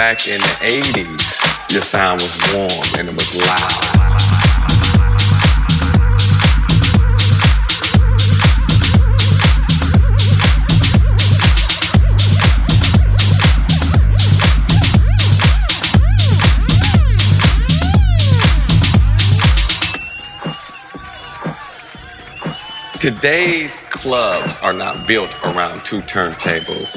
Back in the 80s, your sound was warm and it was loud. Today's clubs are not built around two turntables,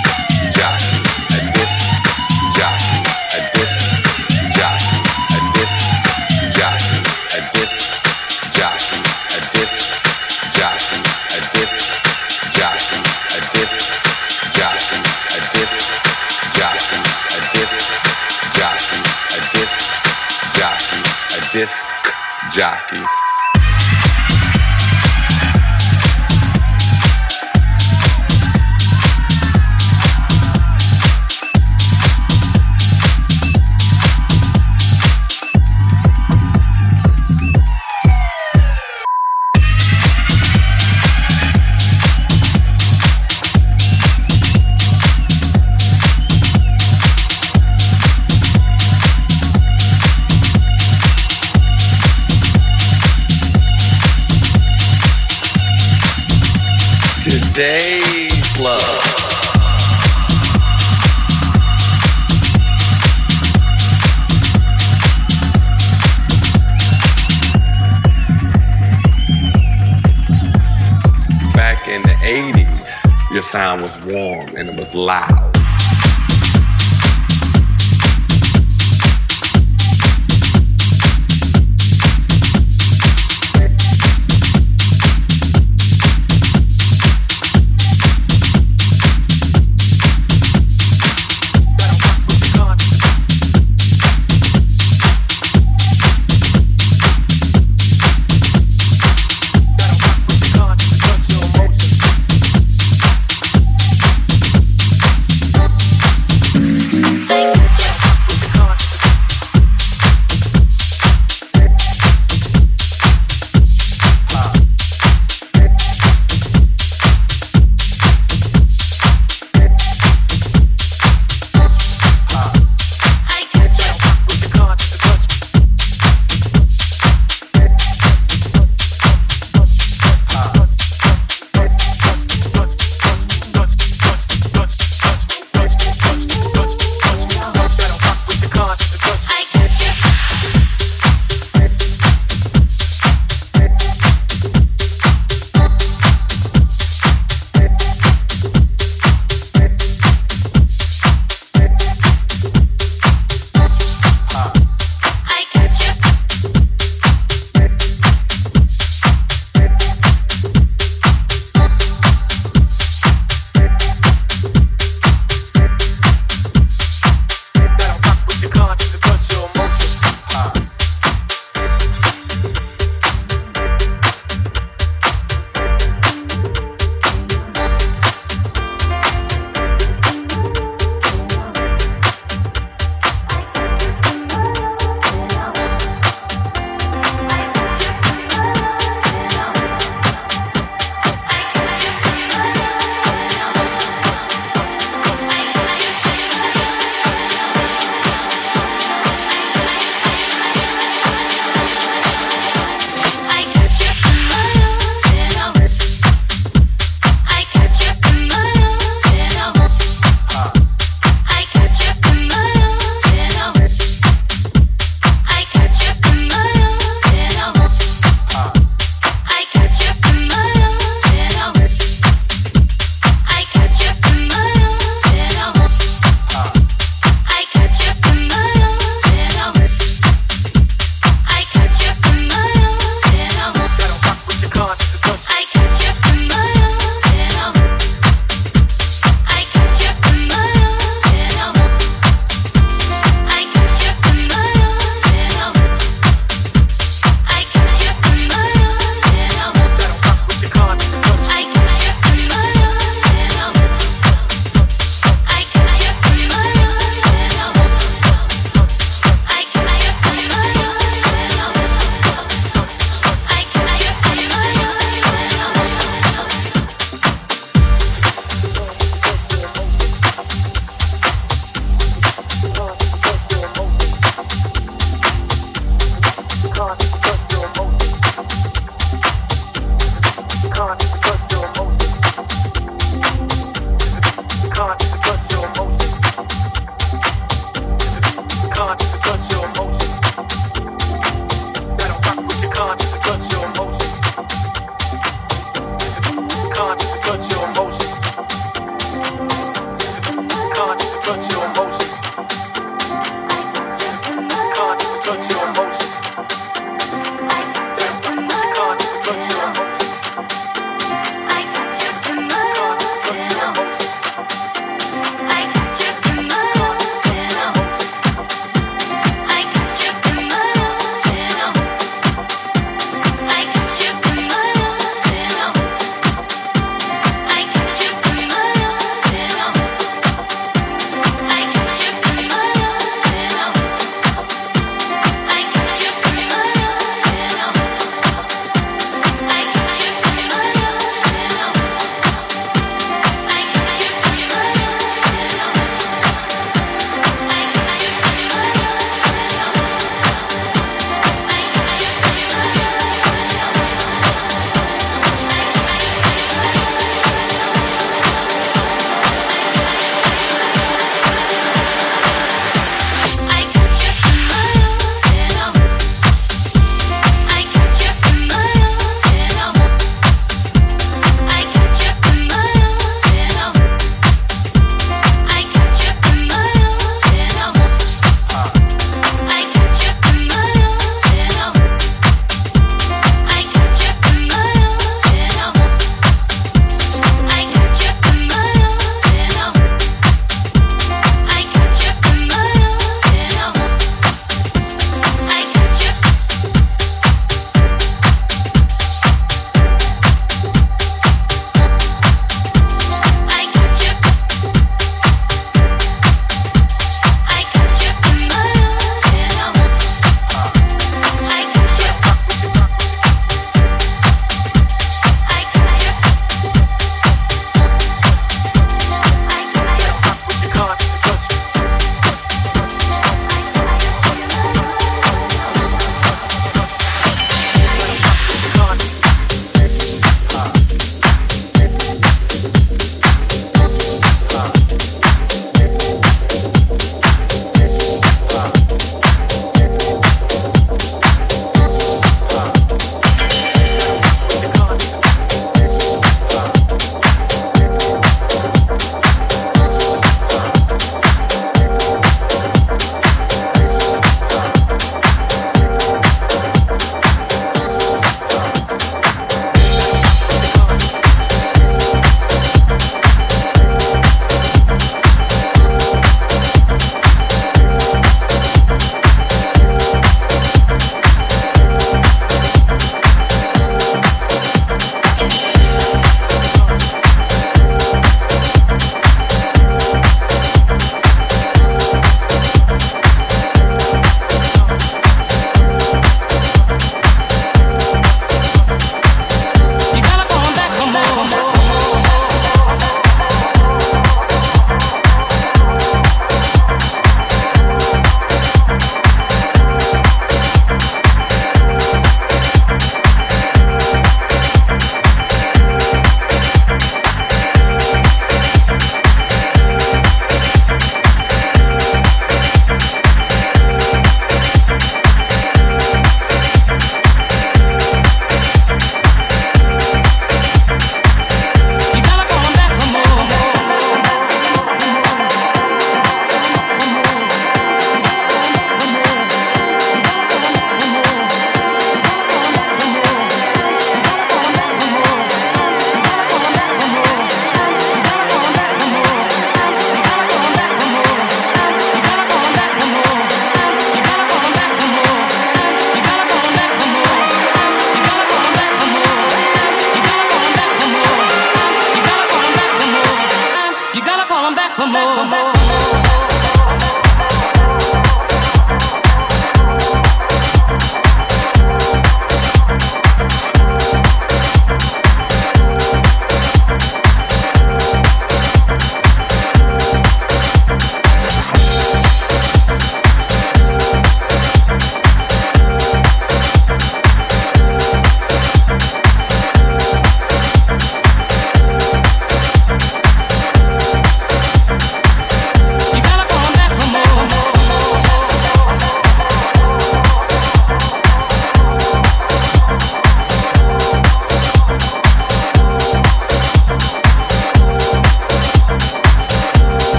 jockey. Today's love. Back in the 80s, your sound was warm and it was loud.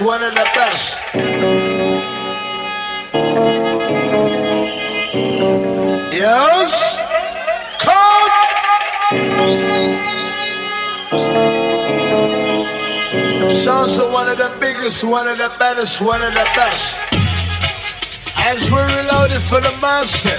One of the best. Yes? Come! Also one of the biggest, one of the baddest, one of the best. As we're reloading for the master,